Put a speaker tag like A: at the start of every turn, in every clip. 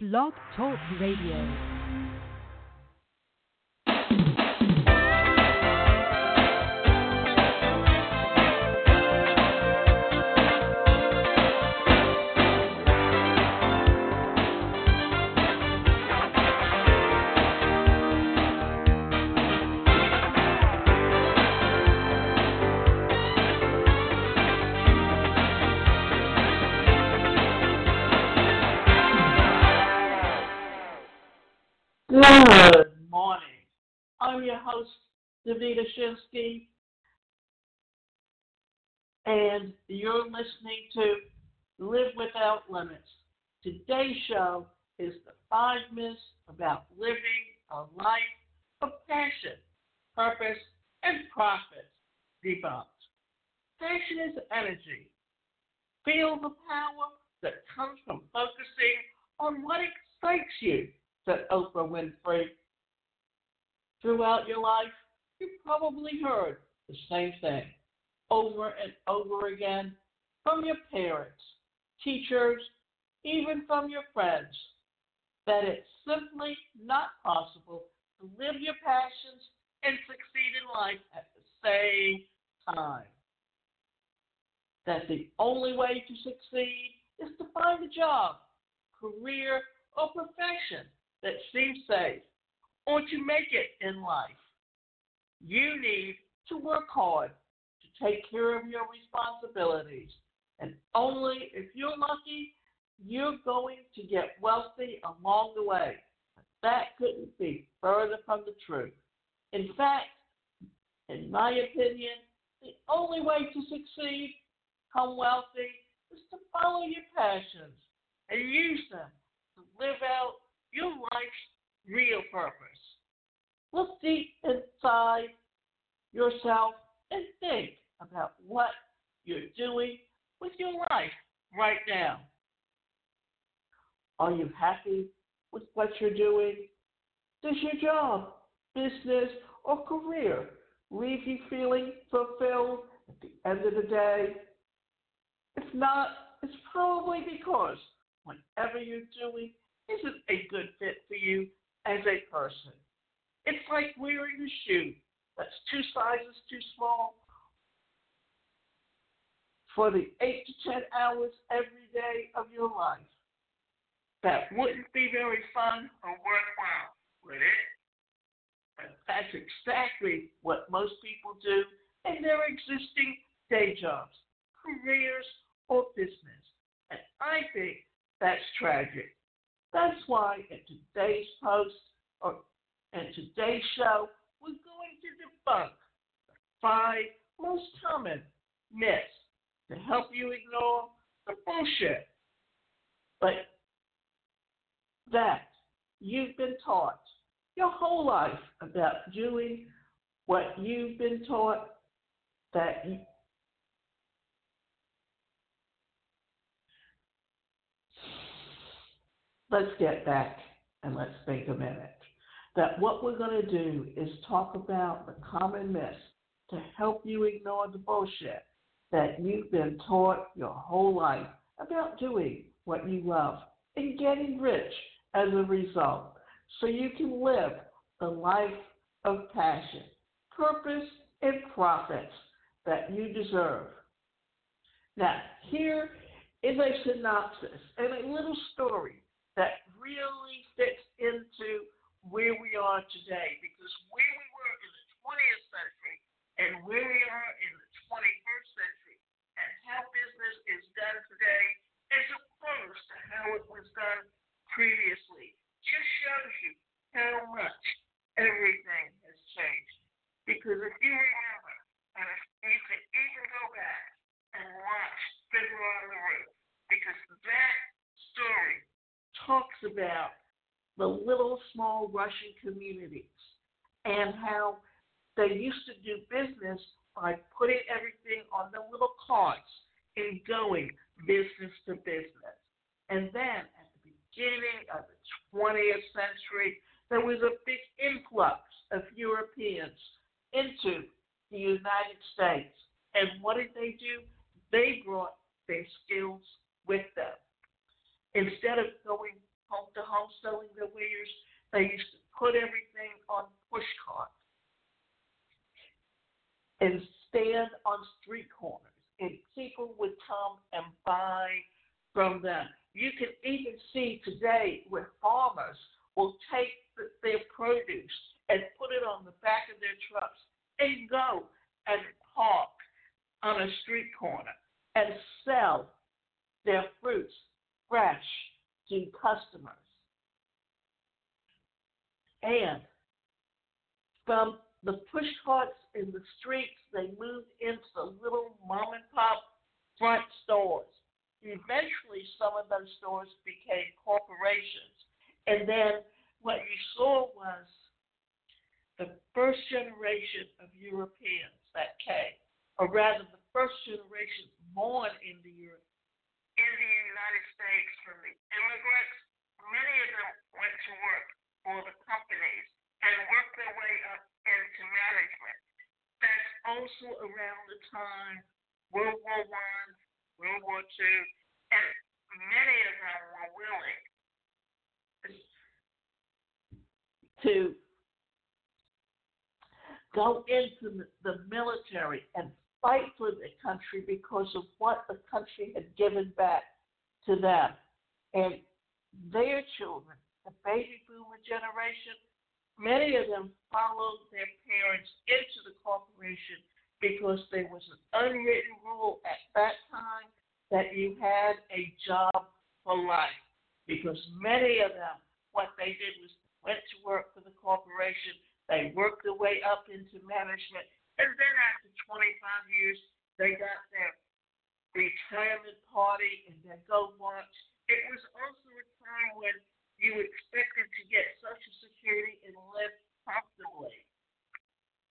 A: Blog Talk Radio.
B: Davida Shinsky, and you're listening to Live Without Limits. Today's show is the five myths about living a life of passion, purpose, and profit debunked. Passion is energy. Feel the power that comes from focusing on what excites you said Oprah Winfrey. Throughout your life, you've probably heard the same thing over and over again from your parents, teachers, even from your friends that it's simply not possible to live your passions and succeed in life at the same time. That the only way to succeed is to find a job, career, or profession that seems safe or to make it in life. You need to work hard to take care of your responsibilities. And only if you're lucky, you're going to get wealthy along the way. That couldn't be further from the truth. In fact, in my opinion, the only way to succeed, become wealthy, is to follow your passions and use them to live out your life's real purpose. Look deep inside yourself and think about what you're doing with your life right now. Are you happy with what you're doing? Does your job, business, or career leave you feeling fulfilled at the end of the day? If not, it's probably because whatever you're doing isn't a good fit for you as a person. It's like wearing a shoe that's two sizes too small for the eight to ten hours every day of your life. That wouldn't be very fun or worthwhile, would it? But that's exactly what most people do in their existing day jobs, careers, or business. And I think that's tragic. That's why in today's post or in today's show, we're going to debunk the five most common myths to help you ignore the bullshit. But that you've been taught your whole life about doing what you've been taught that you, let's get back and let's think a minute. That what we're going to do is talk about the common myths to help you ignore the bullshit that you've been taught your whole life about doing what you love and getting rich as a result so you can live the life of passion, purpose, and profits that you deserve. Now, here is a synopsis and a little story that really fits into where we are today because where we were in the 20th century and where we are in the 21st century and how business is done today as opposed to how it was done previously just shows you how much everything has changed. Because if you remember, and if you can even go back and watch Fiddler on the Roof, because that story talks about the little small Russian communities and how they used to do business by putting everything on the little carts and going business to business. And then at the beginning of the 20th century, there was a big influx of Europeans into the United States. And what did they do? They brought their skills with them instead of going home to home selling their wares, they used to put everything on push carts and stand on street corners, and people would come and buy from them. You can even see today where farmers will take the, their produce and put it on the back of their trucks and go and park on a street corner and sell their fruits fresh to customers. And from the push carts in the streets, they moved into the little mom and pop front stores. Eventually, some of those stores became corporations. And then what you saw was the first generation of Europeans that came, or rather, the first generation born in the Europe in the United States from the immigrants. Many of them went to work for the companies and worked their way up into management. That's also around the time World War One, World War Two, and many of them were willing to go into the military and fight for the country because of what the country had given back to them. And their children, the baby boomer generation, many of them followed their parents into the corporation because there was an unwritten rule at that time that you had a job for life. Because many of them, what they did was went to work for the corporation, they worked their way up into management, and then after 25 years, they got their retirement party and their go lunch. It was also a time when you expected to get Social Security and live comfortably.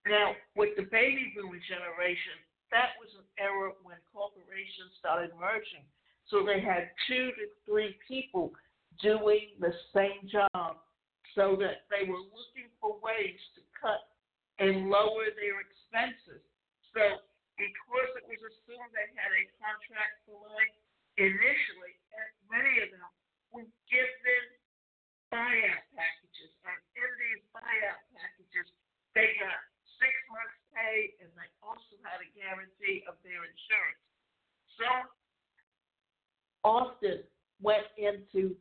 B: Now, with the baby boomer generation, that was an era when corporations started merging. So they had two to three people doing the same job so that they were looking for ways to cut and lower their expenses. So because it was assumed they had a contract for life initially, and many of them were given buyout packages. And in these buyout packages, they got six months pay and they also had a guarantee of their insurance. So often went into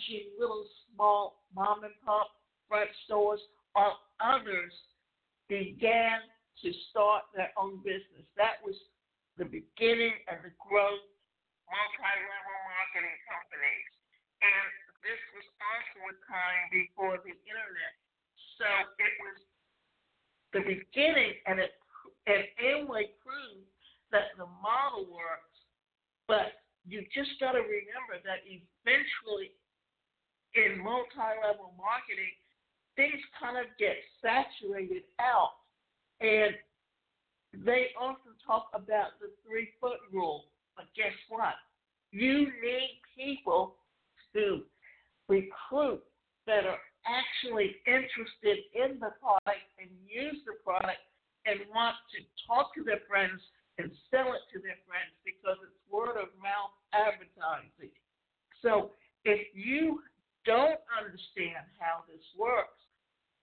B: managing little small mom and pop front stores while others began to start their own business. That was the beginning and the growth multi-level marketing companies. And this was also a time before the internet. So it was the beginning and it and Amway proved that the model works, but you just got to remember that eventually in multi-level marketing, things kind of get saturated out. And they often talk about the three foot rule. But guess what? You need people to recruit that are actually interested in the product and use the product and want to talk to their friends and sell it to their friends because it's word of mouth advertising. So if you don't understand how this works,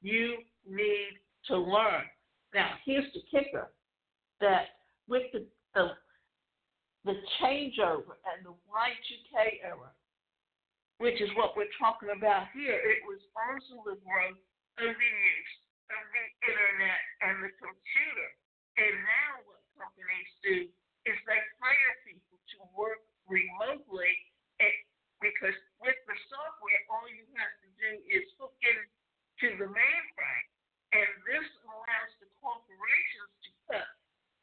B: you need to learn. Now, here's the kicker that with the, the, the changeover and the Y2K era, which is what we're talking about here, it was also the growth of the use of the internet and the computer. And now what companies do is they hire people to work remotely and, because with the software, all you have to do is hook in to the mainframe. And this allows the corporations to cut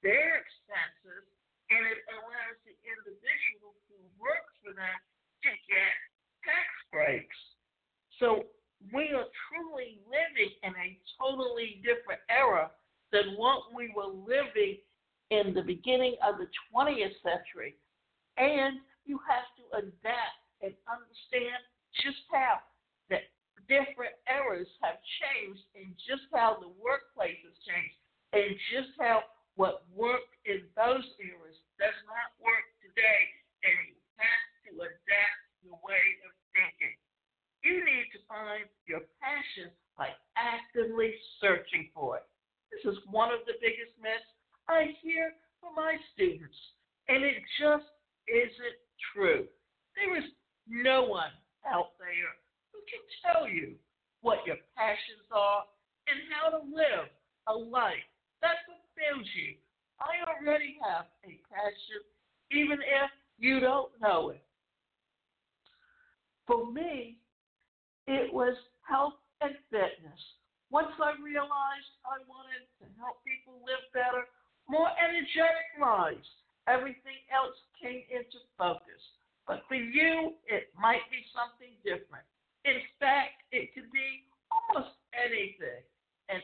B: their expenses, and it allows individual who works for them to get tax breaks. So we are truly living in a totally different era than what we were living in the beginning of the 20th century. And you have to adapt and understand just how the different eras have changed and just how the workplace has changed and just how what worked in those eras does not work today and you have to adapt your way of thinking. You need to find your passion by actively searching for it. This is one of the biggest myths I hear from my students, and it just isn't true. There is no one out there who can tell you what your passions are and how to live a life that fulfills you. I already have a passion, even if you don't know it. For me, it was health and fitness. Once I realized I wanted to help people live better, more energetic lives, everything else came into focus. But for you, it might be something different. In fact, it could be almost anything. An,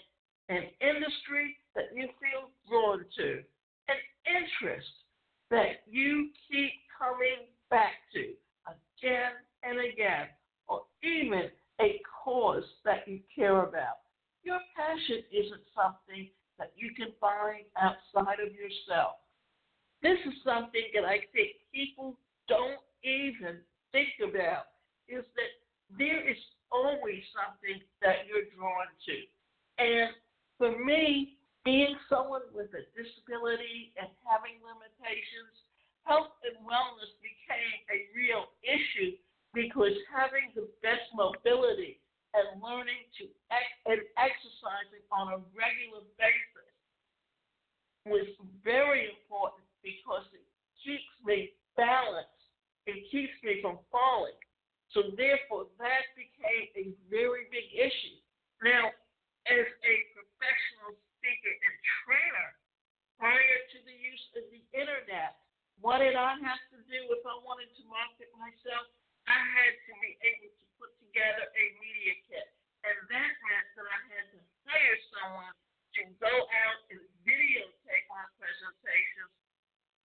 B: an industry that you feel drawn to, an interest that you keep coming back to again and again or even a cause that you care about. Your passion isn't something that you can find outside of yourself. This is something that I think people don't even think about is that there is always something that you're drawn to. And for me, being someone with a disability and having limitations, health and wellness became a real issue because having the best mobility and learning to ex- and exercising on a regular basis was very important because it keeps me balanced. It keeps me from falling. So therefore, that became a very big issue. Now, as a professional speaker and trainer, prior to the use of the internet, what did I have to do if I wanted to market myself? I had to be able to put together a media kit. And that meant that I had to hire someone to go out and videotape my presentations.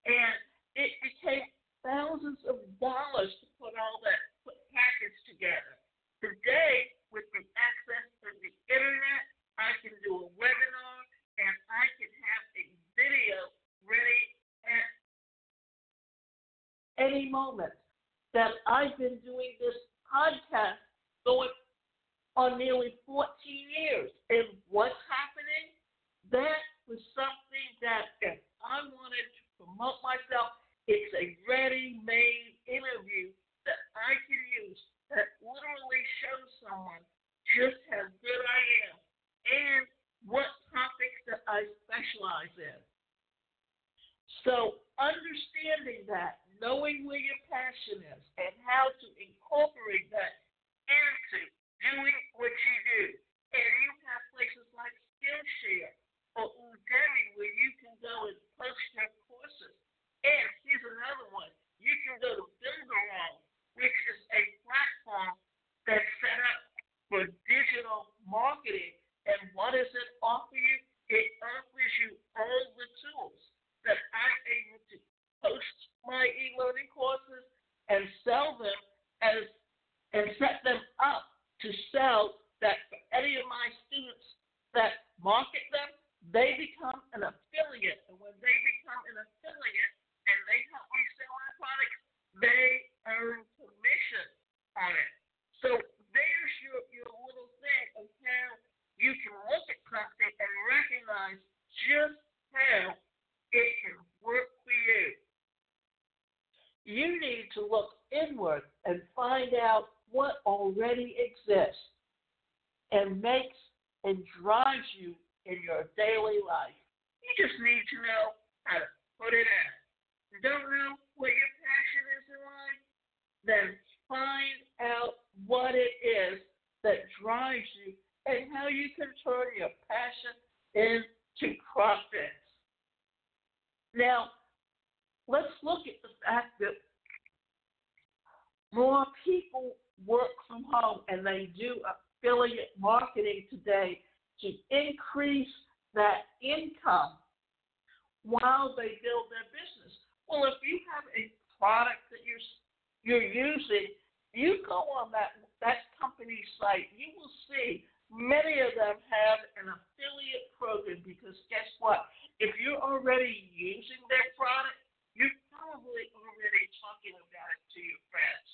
B: And it became thousands of dollars to put all that put package together. Today, with the access to the internet, I can do a webinar and I can have a video ready at any moment that I've been doing this podcast going on nearly 14 years. And what's happening? That was something that if I wanted to promote myself, it's a ready made interview that I can use that literally shows someone just how good I am and what topics that I specialize in. So, understanding that knowing where your passion is and how to incorporate that into doing what you do. And you have places like Skillshare or Udemy where you can go and post your courses. And here's another one. You can go to Builderall, which is a platform that's set up for digital marketing. And what does it offer you? It offers you all the tools that I'm able to post my e-learning courses and sell them as and set them up to sell that for any of my students that market them, they become an affiliate. And when they become an affiliate and they help me sell my products, they earn commission on it. So there's your, your little thing of how you can look at something and recognize just how it can work for you you need to look inward and find out what already exists and makes and drives you in your daily life. You just need to know how to put it in. You don't know what your passion is in life? Then find out what it is that drives you and how you can turn your passion into profits. Now, let's look at the fact that more people work from home and they do affiliate marketing today to increase that income while they build their business. Well, if you have a product that you're you're using, you go on that that company's site, you will see many of them have an affiliate program because guess what? If you're already using their product, you're probably already talking about it to your friends.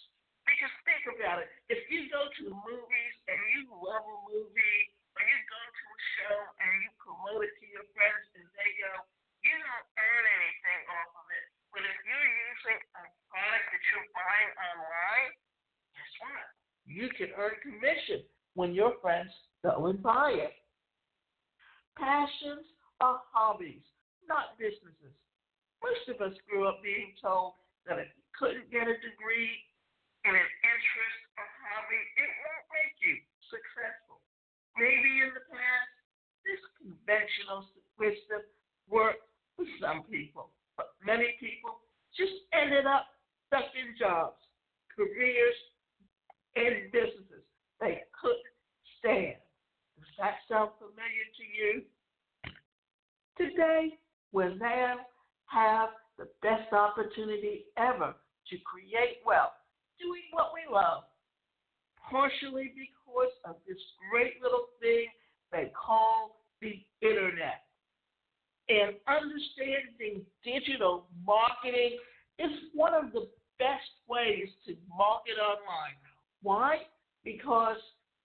B: Because think about it. If you go to the movies and you love a movie, or you go to a show and you promote it to your friends and they go, you don't earn anything off of it. But if you're using a product that you're buying online, guess what? Can commission when your friends go and buy it. Passions are hobbies, not businesses. Most of us grew up being told that if you couldn't get a degree in an interest or hobby, it won't make you successful. Maybe in the past, this conventional wisdom worked for some people, but many people just ended up stuck in jobs, careers, and businesses they couldn't stand. Does that sound familiar to you? Today, we now have the best opportunity ever to create wealth doing what we love, partially because of this great little thing they call the internet. And understanding digital marketing is one of the best ways to market online. Why? Because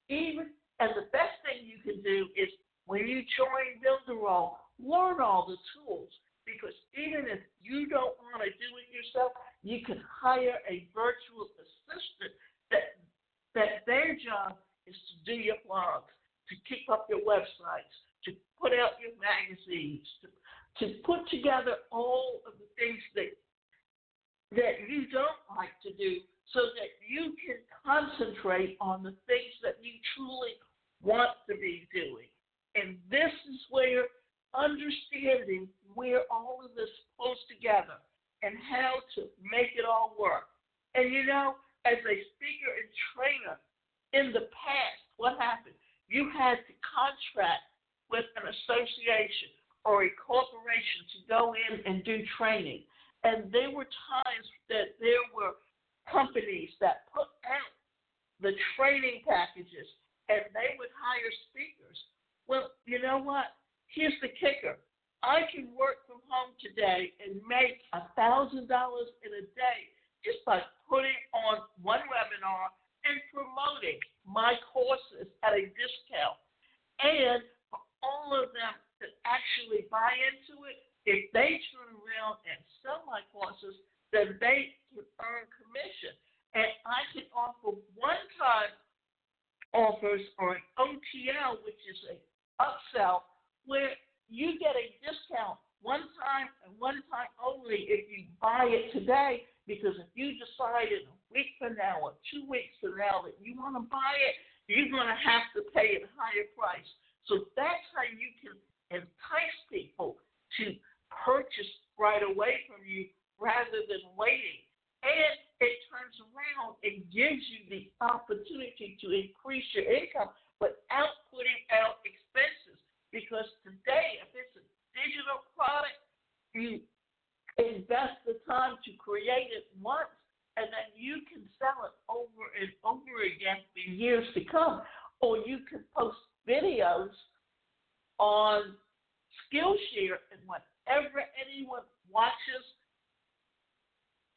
B: even and the best thing you can do is when you join Builderall, learn all the tools. Because even if you don't want to do it yourself, you can hire a virtual assistant that that their job is to do your blogs, to keep up your websites, to put out your magazines, to, to put together all of the things that that you don't like to do so that you can concentrate on the things that you truly want to be doing. And this is where understanding where all of this pulls together and how to make it all work. And you know, as a speaker and trainer in the past, what happened? You had to contract with an association or a corporation to go in and do training. And there were times that there were companies that put out the training packages and they would hire speakers. Well, you know what? Here's the kicker. I can work from home today and make a thousand dollars in a day just by putting on one webinar and promoting my courses at a discount. And for all of them that actually buy into it, if they turn around and sell my courses, then they can earn commission. And I can offer one time offers or an OTL, which is an upsell, where you get a discount one time and one time only if you buy it today. Because if you decide in a week from now or two weeks from now that you want to buy it, you're going to have to pay a higher price. So that's how you can entice people to purchase right away from you rather than waiting. And it turns around and gives you the opportunity to increase your income without putting out expenses. Because today, if it's a digital product, you invest the time to create it once, and then you can sell it over and over again for years to come. Or you can post videos on Skillshare, and whenever anyone watches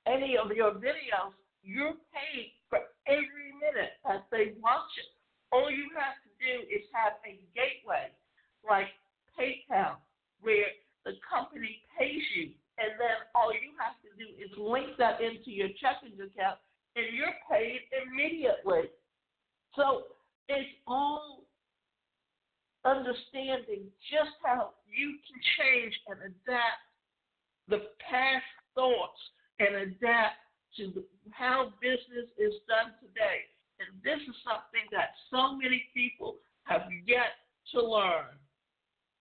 B: any of your videos, you're paid for every minute as they watch it. All you have to do is have a gateway like PayPal, where the company pays you, and then all you have to do is link that into your checking account, and you're paid immediately. So it's all understanding just how you can change and adapt the past thoughts and adapt to the, how business is done today. And this is something that so many people have yet to learn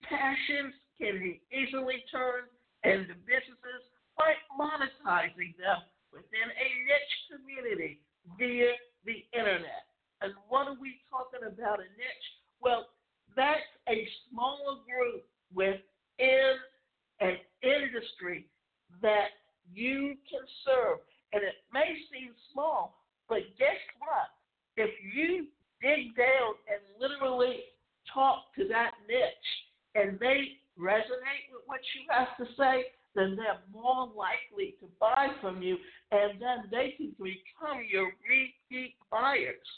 B: passions can be easily turned into businesses by monetizing them within a niche community via the internet. And what are we talking about a niche? Well, that's a smaller group within an industry that you can serve. And it may seem small, but guess what? If you dig down and literally talk to that niche, and they resonate with what you have to say, then they're more likely to buy from you, and then they can become your repeat buyer. careers.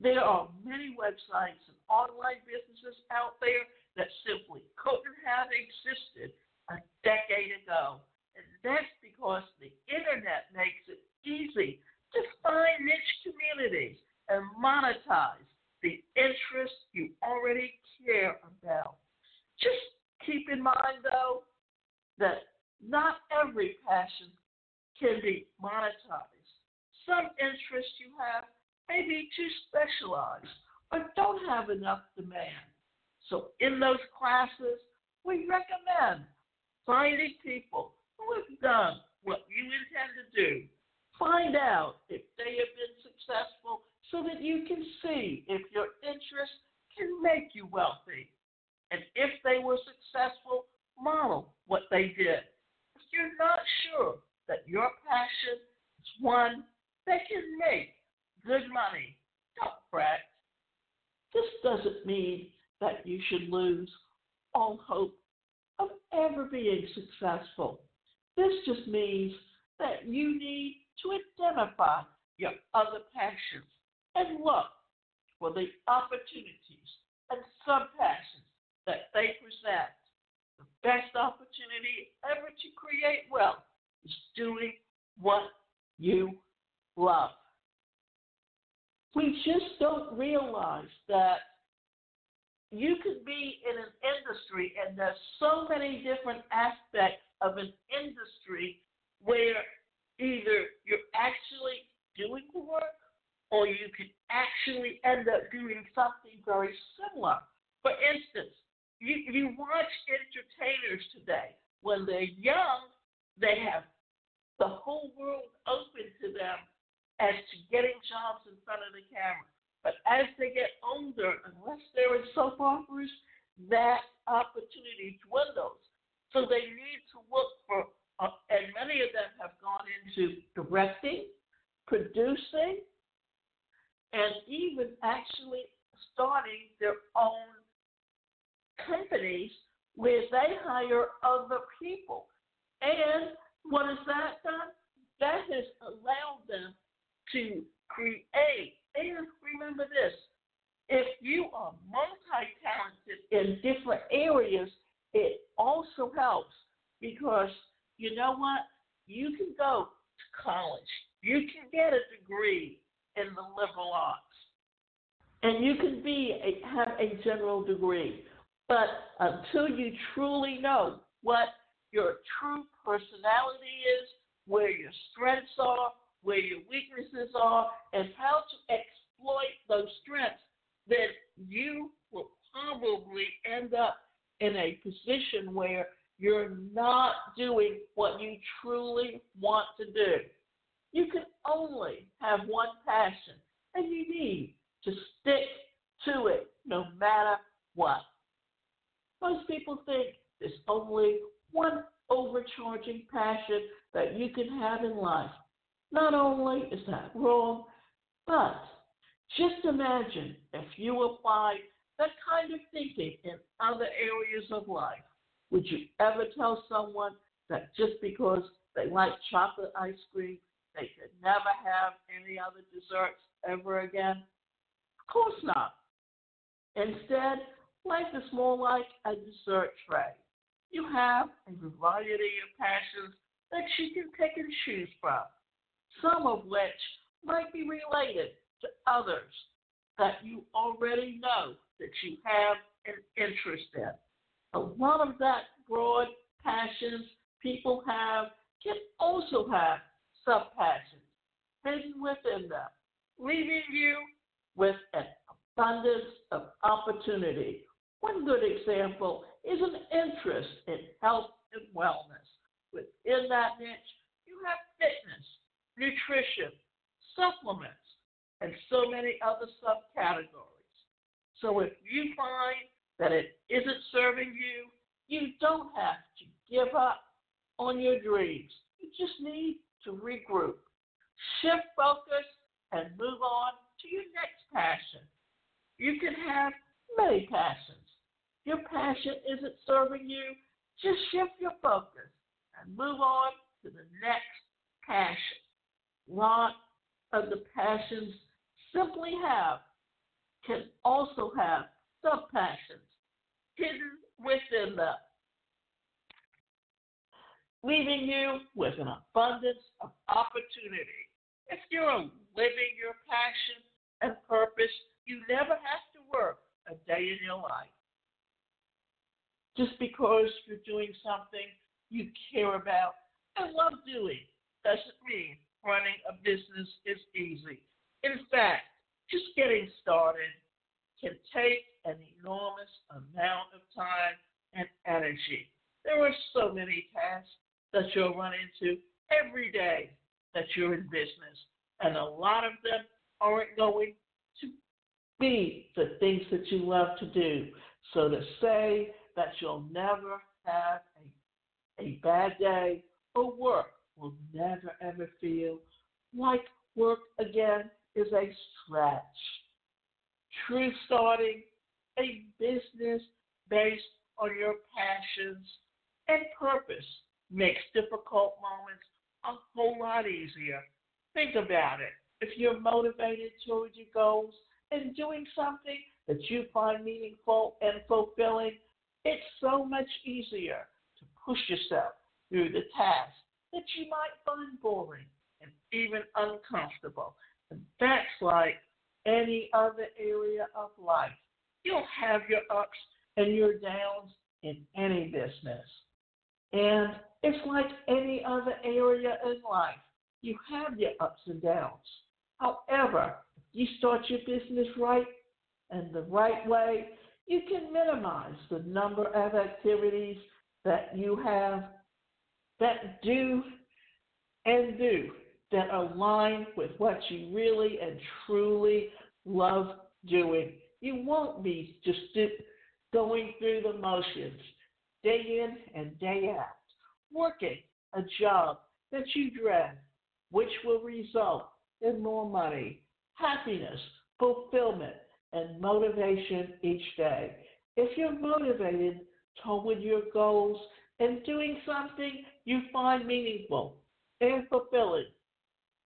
B: There are many websites and online businesses out there that simply couldn't have existed a decade ago. And that's because the internet makes it easy to find niche communities and monetize the interests you already care about. Just keep in mind, though, that not every passion can be monetized. Some interests you have may be too specialized or don't have enough demand. So, in those classes, we recommend finding people who have done what to do. Find out if they have been successful so that you can see if your interest can make you wealthy. And if they were successful, model what they did. If you're not sure that your passion is one that can make good money, don't fret. This doesn't mean that you should lose all hope of ever being successful. This just means that you need to identify your other passions and look for the opportunities and sub passions that they present. The best opportunity ever to create wealth is doing what you love. We just don't realize that you could be in an industry, and there's so many different aspects of an industry where either you're actually doing the work or you could actually end up doing something very similar. For instance, you, you watch entertainers today. When they're young, they have the whole world open to them as to getting jobs in front of the camera. But as they get older, unless they're in soap operas, that opportunity dwindles. So they need to look for, uh, and many of them have gone into directing, producing, and even actually starting their own companies where they hire other people. And what has that done? That has allowed them to create. And remember this if you are multi talented in different areas, it also helps because you know what? You can go to college, you can get a degree in the liberal arts, and you can be a, have a general degree. But until you truly know what your true personality is, where your strengths are, where your weaknesses are, and how to exploit those strengths, then you will probably end up in a position where you're not doing what you truly want to do. You can only have one passion, and you need to stick to it no matter what. Most people think there's only one overcharging passion that you can have in life. Not only is that wrong, but just imagine if you applied that kind of thinking in other areas of life. Would you ever tell someone that just because they like chocolate ice cream, they could never have any other desserts ever again? Of course not. Instead, life is more like a dessert tray. You have a variety of passions that you can pick and choose from, some of which might be related to others that you already know that you have an interest in. A lot of that broad passions people have can also have sub passions hidden within them, leaving you with an abundance of opportunity. One good example is an interest in health and wellness. Within that niche, you have fitness, nutrition, supplements, and so many other subcategories. So if you find that it isn't serving you, you don't have to give up on your dreams. You just need to regroup, shift focus, and move on to your next passion. You can have many passions. Your passion isn't serving you, just shift your focus and move on to the next passion. Lot of the passions simply have can also have sub passions hidden within them, leaving you with an abundance of opportunity. If you're living your passion and purpose, you never have to work a day in your life. Just because you're doing something you care about and love doing doesn't mean running a business is easy. In fact, just getting started can take an enormous amount of time and energy. There are so many tasks that you'll run into every day that you're in business, and a lot of them aren't going to be the things that you love to do. So to say that you'll never have a, a bad day or work will never ever feel like work again is a stretch. True starting a business based on your passions and purpose makes difficult moments a whole lot easier. Think about it. If you're motivated towards your goals and doing something that you find meaningful and fulfilling, it's so much easier to push yourself through the tasks that you might find boring and even uncomfortable. And that's like any other area of life. You'll have your ups and your downs in any business. And it's like any other area in life. You have your ups and downs. However, you start your business right and the right way, you can minimize the number of activities that you have that do and do that align with what you really and truly love doing. You won't be just going through the motions day in and day out, working a job that you dread, which will result in more money, happiness, fulfillment, and motivation each day. If you're motivated toward your goals and doing something you find meaningful and fulfilling,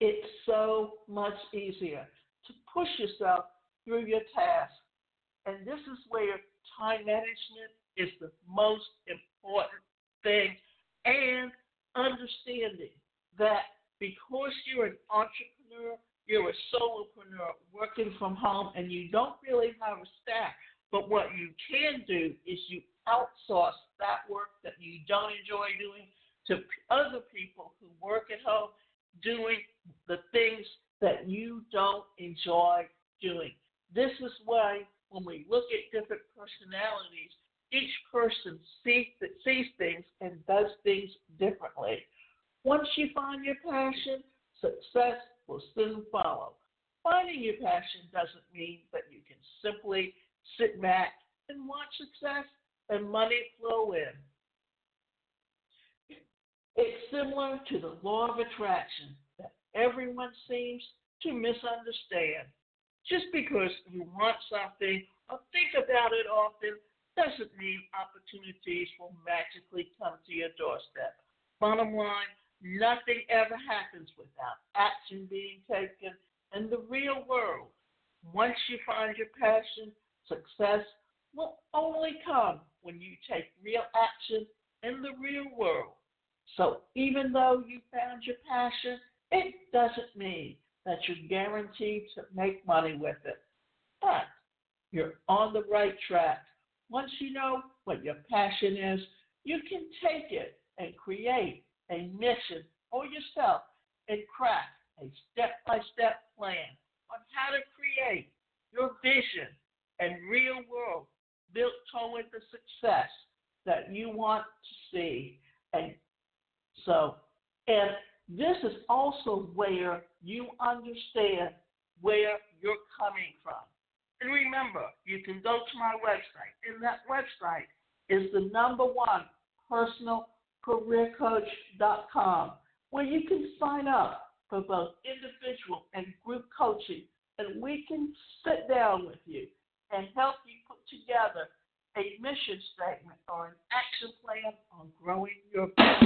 B: it's so much easier to push yourself through your tasks. And this is where time management is the most important thing and understanding that because you're an entrepreneur, you're a solopreneur working from home and you don't really have a staff. But what you can do is you outsource that work that you don't enjoy doing to other people who work at home doing the things that you don't enjoy doing. This is why when we look at different personalities, each person sees, sees things and does things differently. Once you find your passion, success will soon follow. Finding your passion doesn't mean that you can simply sit back and watch success and money flow in. It's similar to the law of attraction that everyone seems to misunderstand. Just because you want something or think about it often doesn't mean opportunities will magically come to your doorstep. Bottom line, nothing ever happens without action being taken in the real world. Once you find your passion, success will only come when you take real action in the real world. So even though you found your passion, it doesn't mean that you're guaranteed to make money with it. But you're on the right track. Once you know what your passion is, you can take it and create a mission for yourself and craft a step by step plan on how to create your vision and real world built toward the success that you want to see. And so, and this is also where you understand where you're coming from. And remember, you can go to my website, and that website is the number one personalcareercoach.com, where you can sign up for both individual and group coaching, and we can sit down with you and help you put together a mission statement or an action plan on growing your business.